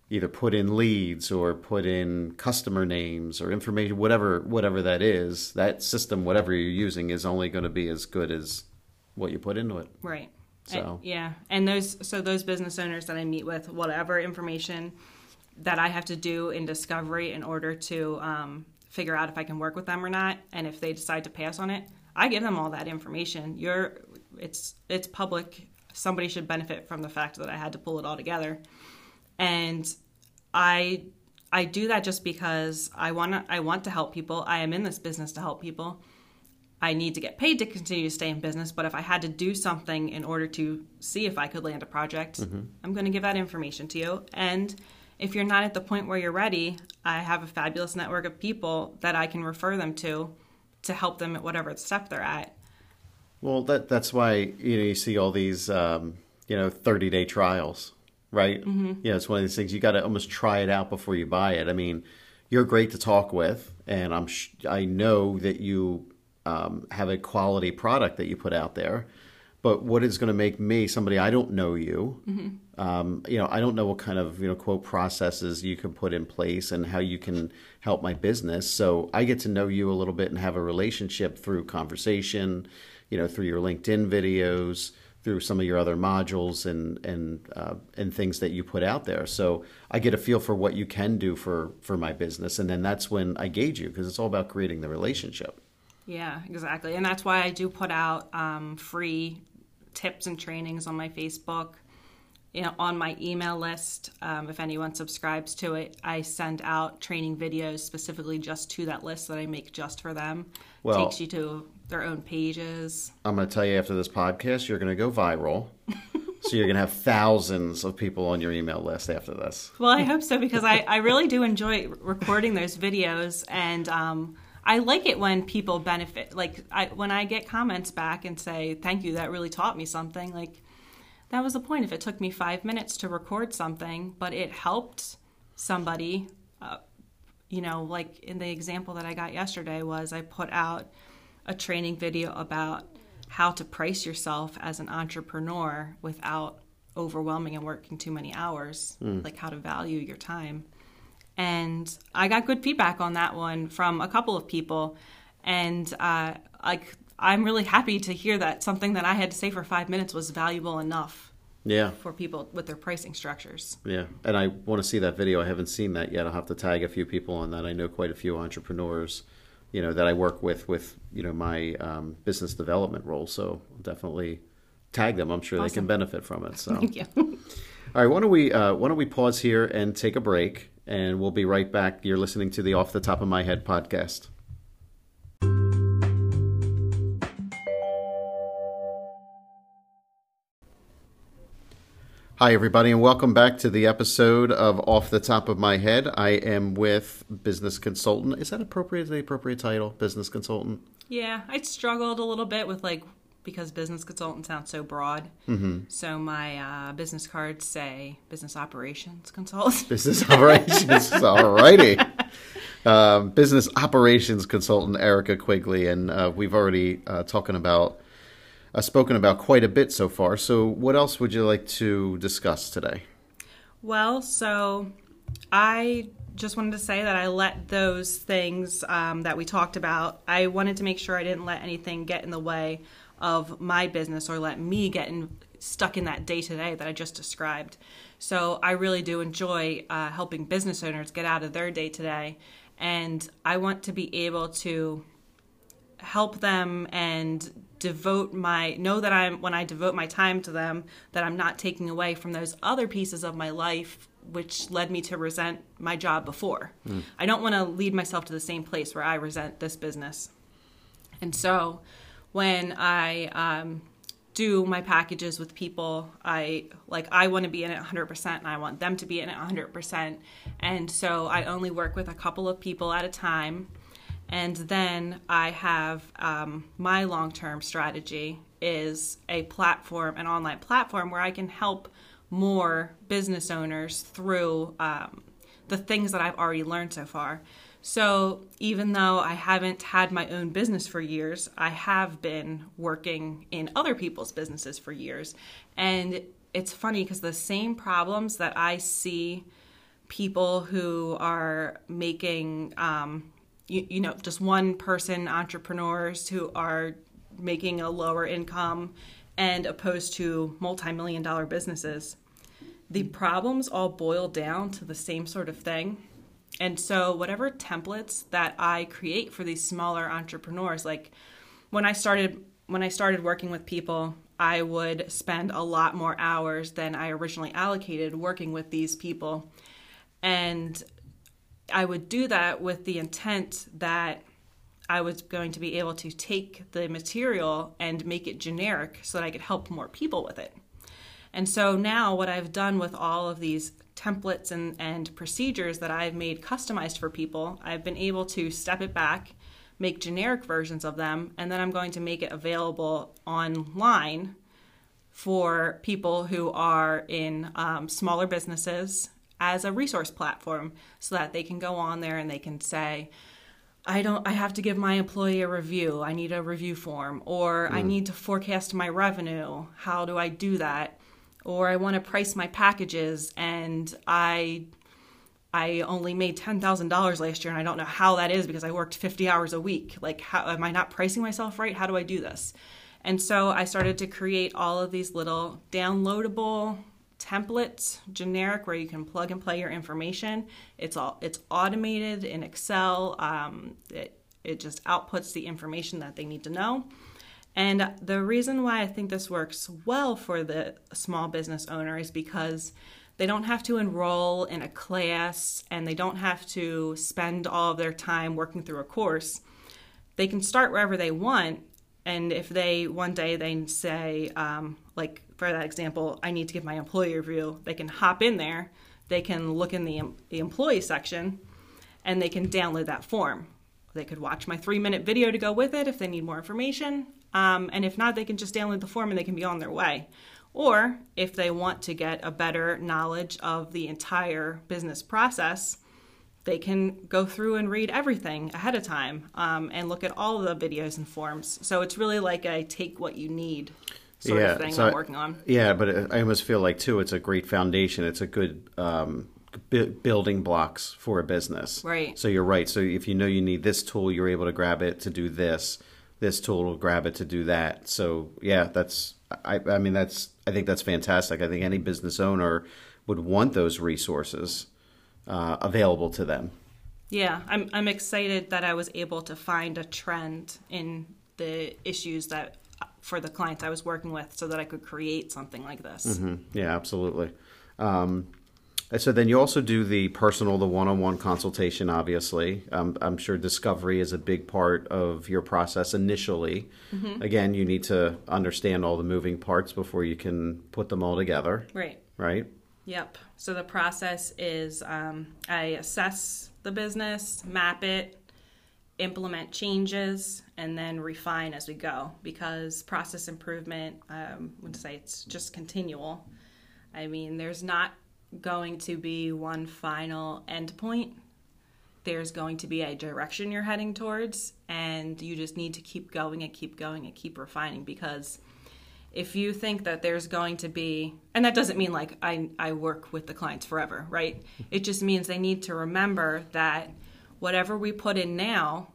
either put in leads or put in customer names or information, whatever whatever that is, that system, whatever you're using, is only going to be as good as what you put into it. Right. So yeah, and those so those business owners that I meet with, whatever information that I have to do in discovery in order to um, figure out if I can work with them or not, and if they decide to pass on it, I give them all that information. You're it's it's public. Somebody should benefit from the fact that I had to pull it all together, and I I do that just because I want to I want to help people. I am in this business to help people. I need to get paid to continue to stay in business, but if I had to do something in order to see if I could land a project, mm-hmm. I'm going to give that information to you. And if you're not at the point where you're ready, I have a fabulous network of people that I can refer them to to help them at whatever step they're at. Well, that that's why you know you see all these um, you know 30 day trials, right? Mm-hmm. Yeah, it's one of these things you got to almost try it out before you buy it. I mean, you're great to talk with, and I'm sh- I know that you um, have a quality product that you put out there. But what is going to make me somebody I don't know you? Mm-hmm. Um, you know, I don't know what kind of you know quote processes you can put in place and how you can help my business. So I get to know you a little bit and have a relationship through conversation, you know, through your LinkedIn videos, through some of your other modules and and uh, and things that you put out there. So I get a feel for what you can do for for my business, and then that's when I gauge you because it's all about creating the relationship. Yeah, exactly. And that's why I do put out um, free tips and trainings on my Facebook. You know, on my email list, um, if anyone subscribes to it, I send out training videos specifically just to that list that I make just for them. Well, Takes you to their own pages. I'm going to tell you after this podcast, you're going to go viral. so you're going to have thousands of people on your email list after this. Well, I hope so because I, I really do enjoy recording those videos and um, I like it when people benefit. Like I, when I get comments back and say, "Thank you, that really taught me something." Like that was the point. If it took me five minutes to record something, but it helped somebody, uh, you know, like in the example that I got yesterday was I put out a training video about how to price yourself as an entrepreneur without overwhelming and working too many hours, mm. like how to value your time and I got good feedback on that one from a couple of people, and uh, like I'm really happy to hear that something that I had to say for five minutes was valuable enough. Yeah. For people with their pricing structures. Yeah, and I want to see that video. I haven't seen that yet. I'll have to tag a few people on that. I know quite a few entrepreneurs, you know, that I work with with you know my um, business development role. So I'll definitely tag them. I'm sure awesome. they can benefit from it. So. Thank you. All right, why don't we uh, why don't we pause here and take a break? and we'll be right back. You're listening to the Off the Top of My Head podcast. Hi, everybody, and welcome back to the episode of Off the Top of My Head. I am with business consultant. Is that appropriate? The appropriate title, business consultant? Yeah, I struggled a little bit with like because business consultant sounds so broad. Mm-hmm. So my uh, business cards say business operations consultant. Business operations, all righty. Um, business operations consultant Erica Quigley, and uh, we've already uh, talking about uh, spoken about quite a bit so far. So, what else would you like to discuss today? Well, so I just wanted to say that I let those things um, that we talked about. I wanted to make sure I didn't let anything get in the way of my business or let me get in, stuck in that day to day that I just described. So I really do enjoy uh, helping business owners get out of their day to day. And I want to be able to help them and devote my know that I'm when I devote my time to them that I'm not taking away from those other pieces of my life which led me to resent my job before. I don't want to lead myself to the same place where I resent this business. And so when I um, do my packages with people, I like I want to be in it 100% and I want them to be in it 100%. And so I only work with a couple of people at a time. And then I have um, my long term strategy is a platform, an online platform where I can help more business owners through um, the things that I've already learned so far. So even though I haven't had my own business for years, I have been working in other people's businesses for years. And it's funny because the same problems that I see people who are making, um, you, you know, just one person entrepreneurs who are making a lower income and opposed to multi-million dollar businesses. The problems all boil down to the same sort of thing. And so whatever templates that i create for these smaller entrepreneurs like when i started when i started working with people i would spend a lot more hours than i originally allocated working with these people. And i would do that with the intent that I was going to be able to take the material and make it generic so that I could help more people with it. And so now, what I've done with all of these templates and, and procedures that I've made customized for people, I've been able to step it back, make generic versions of them, and then I'm going to make it available online for people who are in um, smaller businesses as a resource platform so that they can go on there and they can say, I don't I have to give my employee a review. I need a review form or I mm. need to forecast my revenue. How do I do that? Or I want to price my packages and I I only made $10,000 last year and I don't know how that is because I worked 50 hours a week. Like how am I not pricing myself right? How do I do this? And so I started to create all of these little downloadable templates generic where you can plug and play your information. It's all it's automated in excel. Um, it, it just outputs the information that they need to know. And the reason why i think this works well for the small business owner is because they don't have to enroll in a class and they don't have to spend all of their time working through a course. They can start wherever they want and if they one day they say um, like for that example i need to give my employee review. They can hop in there they can look in the, the employee section and they can download that form. They could watch my three minute video to go with it if they need more information um, and if not they can just download the form and they can be on their way. Or if they want to get a better knowledge of the entire business process they can go through and read everything ahead of time um, and look at all the videos and forms. So it's really like a take what you need sort yeah, of thing so I'm working on. Yeah, but it- I almost feel like too, it's a great foundation. It's a good um, bu- building blocks for a business. Right. So you're right. So if you know you need this tool, you're able to grab it to do this. This tool will grab it to do that. So yeah, that's. I, I mean, that's. I think that's fantastic. I think any business owner would want those resources uh, available to them. Yeah, I'm I'm excited that I was able to find a trend in the issues that for the clients I was working with, so that I could create something like this. Mhm. Yeah, absolutely. Um, so then you also do the personal, the one-on-one consultation. Obviously, um, I'm sure discovery is a big part of your process initially. Again, you need to understand all the moving parts before you can put them all together, Right. right? Yep. So the process is um, I assess the business, map it, implement changes, and then refine as we go because process improvement, um, I would say it's just continual. I mean, there's not going to be one final endpoint. There's going to be a direction you're heading towards, and you just need to keep going and keep going and keep refining because if you think that there's going to be and that doesn't mean like I, I work with the clients forever right it just means they need to remember that whatever we put in now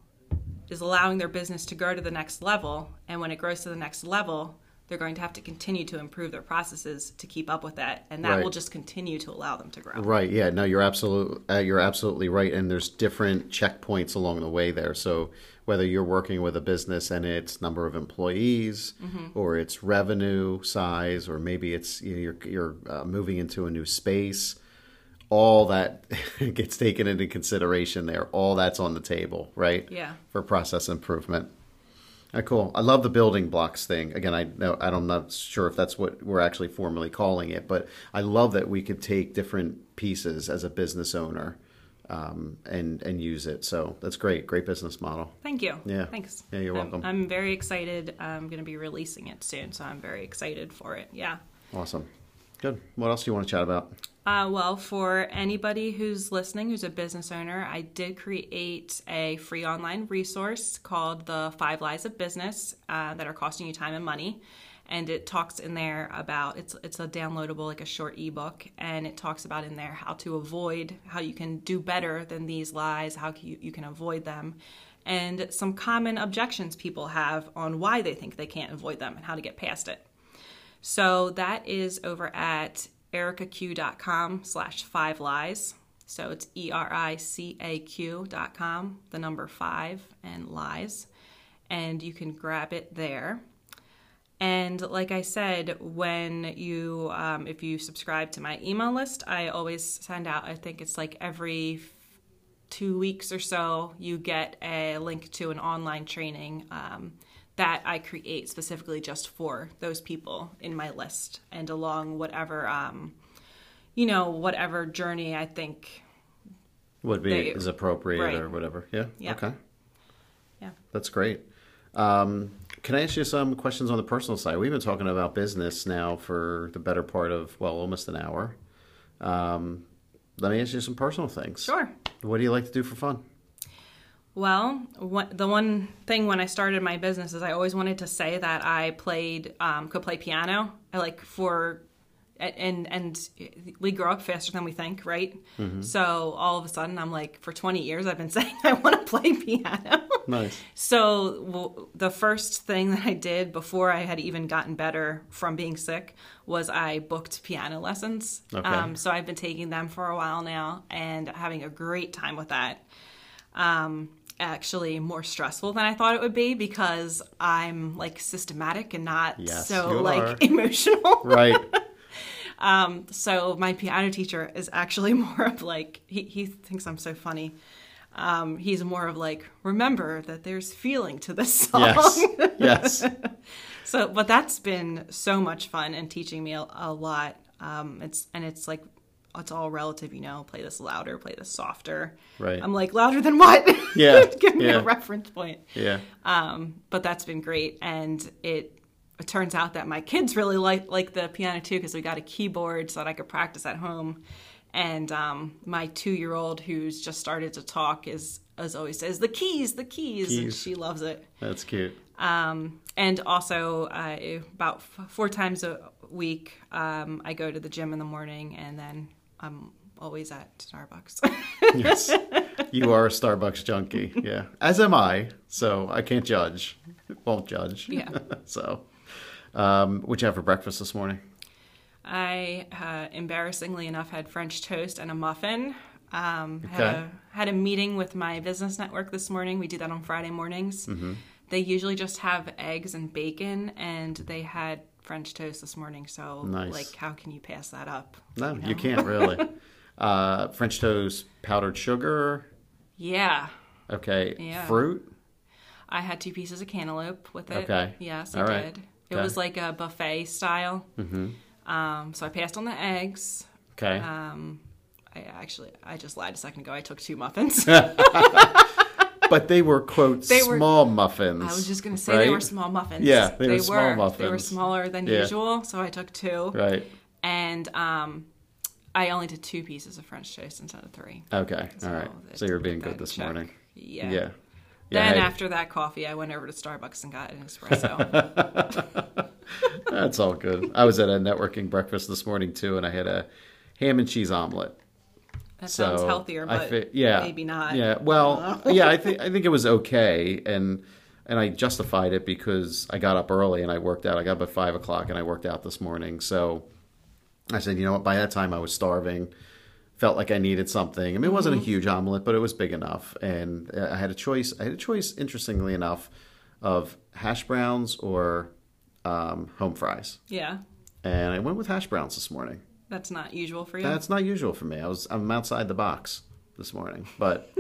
is allowing their business to grow to the next level and when it grows to the next level they're going to have to continue to improve their processes to keep up with that, and that Right. will just continue to allow them to grow. Right. Yeah. No, you're absolutely Uh, you're absolutely right. And there's different checkpoints along the way there. So whether you're working with a business and it's number of employees, or it's revenue size, or maybe it's you know, you're you're uh, moving into a new space, all that gets taken into consideration there. All that's on the table, right? Yeah. For process improvement. Cool. I love the building blocks thing. Again, I know I'm not sure if that's what we're actually formally calling it, but I love that we could take different pieces as a business owner um, and and use it. So that's great. Great business model. Thank you. Yeah. Thanks. Yeah, you're I'm- welcome. I'm, very excited. I'm going to be releasing it soon, so I'm very excited for it. Yeah. Awesome. Good. What else do you want to chat about? Uh, well, for anybody who's listening who's a business owner, I did create a free online resource called The Five Lies of Business uh, that are costing you time and money. And it talks in there about it's it's a downloadable like a short ebook, and it talks about in there how to avoid how you can do better than these lies, how you, you can avoid them, and some common objections people have on why they think they can't avoid them and how to get past it. So that is over at ericaq.com slash five lies. So it's E R I C A Q dot com, the number five and lies. And you can grab it there. And like I said, when you, um, if you subscribe to my email list, I always send out, I think it's like every two weeks or so, you get a link to an online training um, that I create specifically just for those people in my list and along whatever, um, you know, whatever journey I think. Would be They- is appropriate right. or whatever. Yeah. Yeah. Okay. Yeah. That's great. Um, can I ask you some questions on the personal side? We've been talking about business now for the better part of well, almost an hour. Um, let me ask you some personal things. Sure. What do you like to do for fun? Well, what, the one thing when I started my business is I always wanted to say that I played, um, could play piano. I like for, and and we grow up faster than we think, right? So all of a sudden, I'm like, for 20 years, I've been saying I want to play piano. Nice. So w- the first thing that I did before I had even gotten better from being sick was I booked piano lessons. Okay. Um, so I've been taking them for a while now and having a great time with that. Um, actually, more stressful than I thought it would be because I'm like systematic and not Yes, so like are. emotional. Right. um, So my piano teacher is actually more of like he, he thinks I'm so funny. Um, he's more of like remember that there's feeling to this song. yes. Yes. So, but that's been so much fun and teaching me a, a lot. Um, it's and it's like it's all relative, you know. Play this louder, play this softer. Right. I'm like louder than what? Yeah, Give me yeah. a reference point. Yeah. Um, but that's been great, and it. It turns out that my kids really like like the piano too because we got a keyboard so that I could practice at home. And um, my two year old who's just started to talk is as always says the keys, the keys, and she loves it. That's cute. Um, and also, uh, about f- four times a week, um, I go to the gym in the morning, and then I'm always at Starbucks. Yes. you are a Starbucks junkie. Yeah. As am I. So I can't judge. Won't judge. Yeah. so, um, what'd you have for breakfast this morning? I, uh, embarrassingly enough, had French toast and a muffin. Um, had, Okay. a, had a meeting with my business network this morning. We do that on Friday mornings. They usually just have eggs and bacon, and they had French toast this morning. So, Nice. like, how can you pass that up? No, you can't really. uh, French toast, powdered sugar. Yeah. Okay. Yeah. Fruit. I had two pieces of cantaloupe with it. Okay. Yes, I right. did. It Okay. was like a buffet style. Mm-hmm. Um, so I passed on the eggs. Okay. Um, I actually, I just lied a second ago. I took two muffins. but they were quote They were- small muffins. I was just going to say they were small muffins. Yeah, they were small muffins. They were smaller than Yeah. usual, so I took two. Right. And um, I only did two pieces of French toast instead of three. Okay. So All right. So you're being good this check. morning. Yeah. Yeah. Then hey, after that coffee, I went over to Starbucks and got an espresso. That's all good. I was at a networking breakfast this morning too, and I had a ham and cheese omelet. That So sounds healthier, but fi- yeah, maybe not. Yeah, well, yeah, I think I think it was okay, and and I justified it because I got up early and I worked out. I got up at five o'clock and I worked out this morning. So I said, you know what? By that time, I was starving. Felt like I needed something. I mean, it wasn't a huge omelet, but it was big enough, and I had a choice. I had a choice, interestingly enough, of hash browns or um, home fries, Yeah. and I went with hash browns this morning. That's not usual for you. That's not usual for me. I was I'm outside the box this morning, but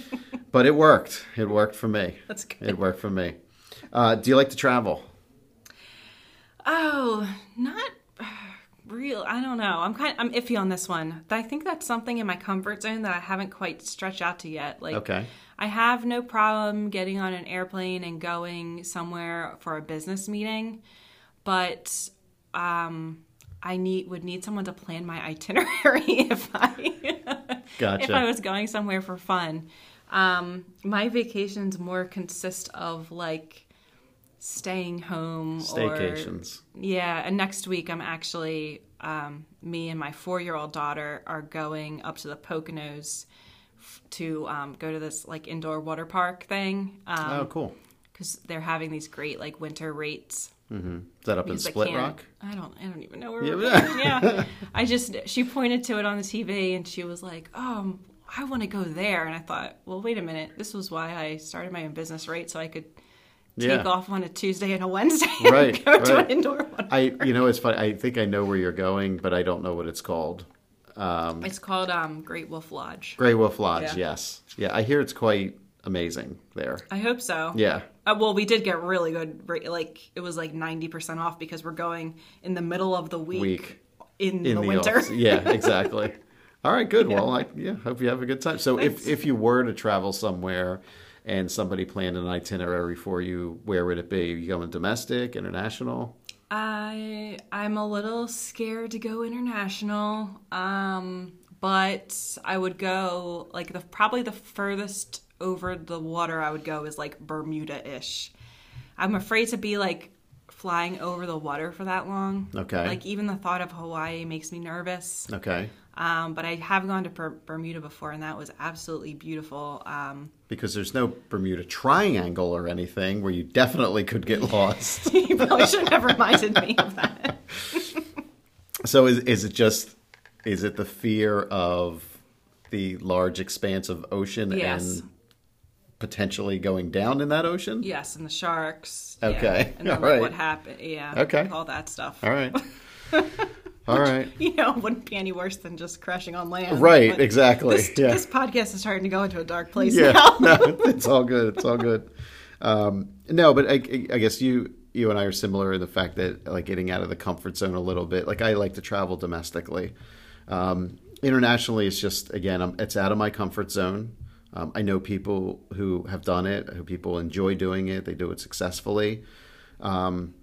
but it worked. It worked for me. That's good. It worked for me. Uh, do you like to travel? Oh, not real. I don't know. I'm kind. I'm iffy on this one. I think that's something in my comfort zone that I haven't quite stretched out to yet. Like, Okay. I have no problem getting on an airplane and going somewhere for a business meeting, but um, I need would need someone to plan my itinerary if I Gotcha. if I was going somewhere for fun. Um, my vacations more consist of like staying home or yeah, and next week I'm actually um, me and my four-year-old daughter are going up to the Poconos f- to um, go to this like indoor water park thing oh, cool! because they're having these great like winter rates. Is that up in Because they Split can't- Rock? I don't. I don't even know where. Yeah, we're going. yeah. I just she pointed to it on the TV and she was like, "Um, I want to go there." And I thought, well, wait a minute. This was why I started my own business, right? So I could take Yeah. off on a Tuesday and a Wednesday Right, and go to an indoor one. I, you know, it's funny. I think I know where you're going, but I don't know what it's called. Um, It's called um, Great Wolf Lodge. Great Wolf Lodge. Yeah. Yes. Yeah, I hear it's quite amazing there. I hope so. Yeah. Uh, well, we did get really good. rate- Like it was like ninety percent off because we're going in the middle of the week, Week. in, in the, the, winter. office. Yeah, exactly. All right, good. Well, I yeah, hope you have a good time. So, if if you were to travel somewhere and somebody planned an itinerary for you, where would it be? you going domestic, international? I I'm a little scared to go international, um, but I would go like the probably the furthest over the water I would go is like Bermuda ish. I'm afraid to be like flying over the water for that long. Okay. Like even the thought of Hawaii makes me nervous. Okay, Um, but I have gone to Ber- Bermuda before, and that was absolutely beautiful. Um, because there's no Bermuda Triangle or anything where you definitely could get lost. you probably should have reminded me of that. so, is is it just is it the fear of the large expanse of ocean Yes. and potentially going down in that ocean? Yes, and the sharks. Okay, Yeah. And then all like, right. what happened. Yeah. Okay. All that stuff. All right. All right. You know, it wouldn't be any worse than just crashing on land. Right, But exactly. This, yeah. this podcast is starting to go into a dark place yeah. now. no, it's all good. It's all good. Um, no, but I, I guess you you and I are similar in the fact that like getting out of the comfort zone a little bit. Like I like to travel domestically. Um, internationally, it's just again, i it's out of my comfort zone. Um, I know people who have done it, who people enjoy doing it. They do it successfully. Um,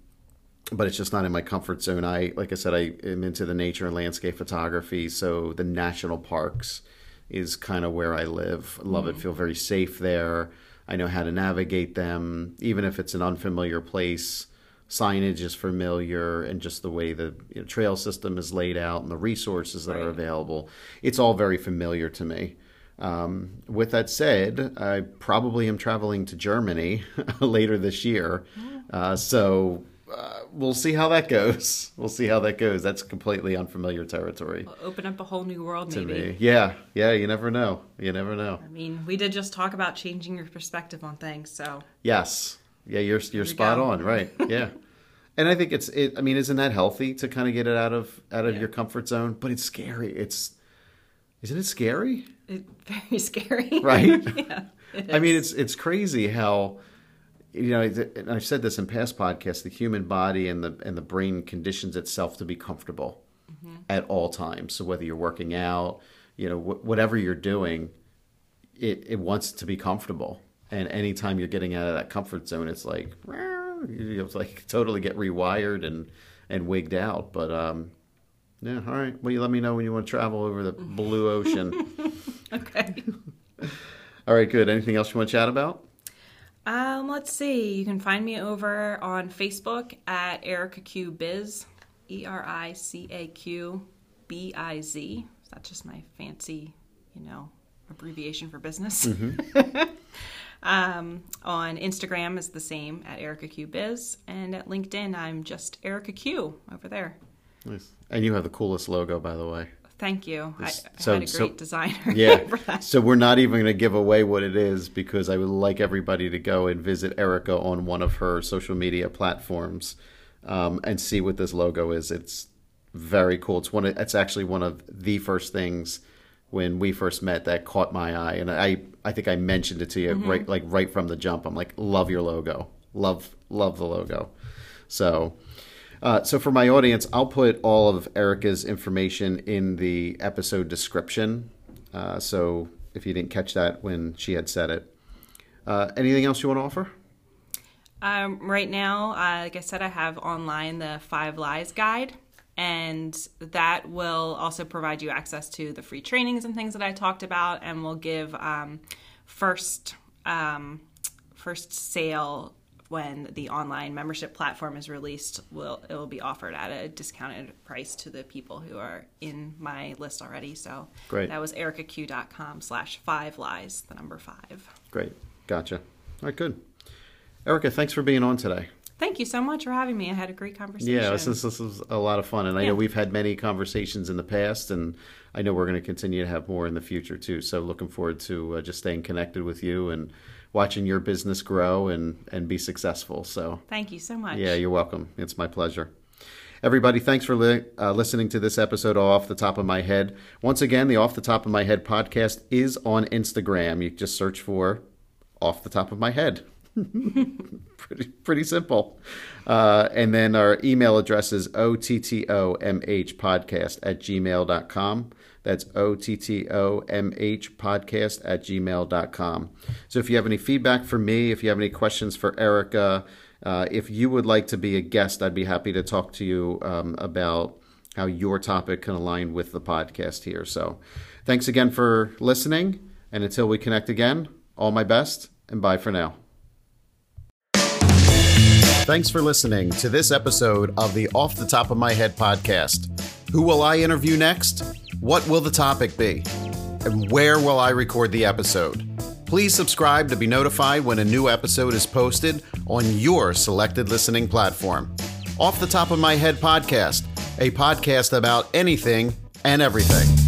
but it's just not in my comfort zone. I, like I said, I am into the nature and landscape photography, so the national parks is kind of where I live. I love it. Feel very safe there. I know how to navigate them, even if it's an unfamiliar place. Signage is familiar, and just the way the you know, trail system is laid out and the resources that are available, it's all very familiar to me. Um, with that said, I probably am traveling to Germany later this year, uh, so uh, we'll see how that goes. We'll see how that goes. That's completely unfamiliar territory We'll Open up a whole new world, to maybe. me. Yeah, yeah. You never know. You never know. I mean, we did just talk about changing your perspective on things, so Yes. Yeah, you're you're spot go. on. Right. Yeah. and I think it's it. I mean, isn't that healthy to kind of get it out of out of Yeah. your comfort zone? But it's scary. It's isn't it scary? it's very scary. Right. yeah. I mean, it's it's crazy how you know. And I've said this in past podcasts: the human body and the and the brain conditions itself to be comfortable at all times. So whether you're working out, you know, wh- whatever you're doing, it it wants to be comfortable. And anytime you're getting out of that comfort zone, it's like you have to like totally get rewired and and wigged out. But um, yeah, all right. Well, you let me know when you want to travel over the blue ocean. okay. all right, good. Anything else you want to chat about? Um, let's see. You can find me over on Facebook at Erica Q Biz, E R I C A Q B I Z. That's just my fancy, you know, abbreviation for business. Um, on Instagram is the same at Erica Q Biz, and at LinkedIn I'm just Erica Q over there. Nice. And you have the coolest logo, by the way. Thank you. I, I So- had a so- great designer. Yeah. for that. so we're not even going to give away what it is because I would like everybody to go and visit Erica on one of her social media platforms um, and see what this logo is. It's very cool. It's one. Of, it's actually one of the first things when we first met that caught my eye, and I I think I mentioned it to you right like right from the jump. I'm like, love your logo. Love love the logo. So. Uh, so for my audience, I'll put all of Erica's information in the episode description. Uh, so if you didn't catch that when she had said it, uh, anything else you want to offer? Um, right now, uh, like I said, I have online the Five Lies Guide, and that will also provide you access to the free trainings and things that I talked about, and will give um, first um, first sale when the online membership platform is released. Will it will be offered at a discounted price to the people who are in my list already. So Great. that was ericaq.com slash five lies, the number five. Great, gotcha. All right, good. Erica, thanks for being on today. Thank you so much for having me. I had a great conversation. Yeah, this is, this is a lot of fun, and I Yeah. know we've had many conversations in the past, and I know we're going to continue to have more in the future too. So, looking forward to uh, just staying connected with you and watching your business grow and and be successful. So, Thank you so much. yeah, you're welcome. It's my pleasure. Everybody, thanks for li- uh, listening to this episode of Off the Top of My Head. Once again, the Off the Top of My Head podcast is on Instagram. You just search for Off the Top of My Head. pretty pretty simple. Uh, and then our email address is ottomhpodcast at gmail.com. That's O T T O M H podcast at gmail.com. So if you have any feedback for me, if you have any questions for Erica, uh, if you would like to be a guest, I'd be happy to talk to you um, about how your topic can align with the podcast here. So thanks again for listening. And until we connect again, all my best and bye for now. Thanks for listening to this episode of the Off the Top of My Head podcast. Who will I interview next? What will the topic be? And where will I record the episode? Please subscribe to be notified when a new episode is posted on your selected listening platform. Off the Top of My Head podcast, a podcast about anything and everything.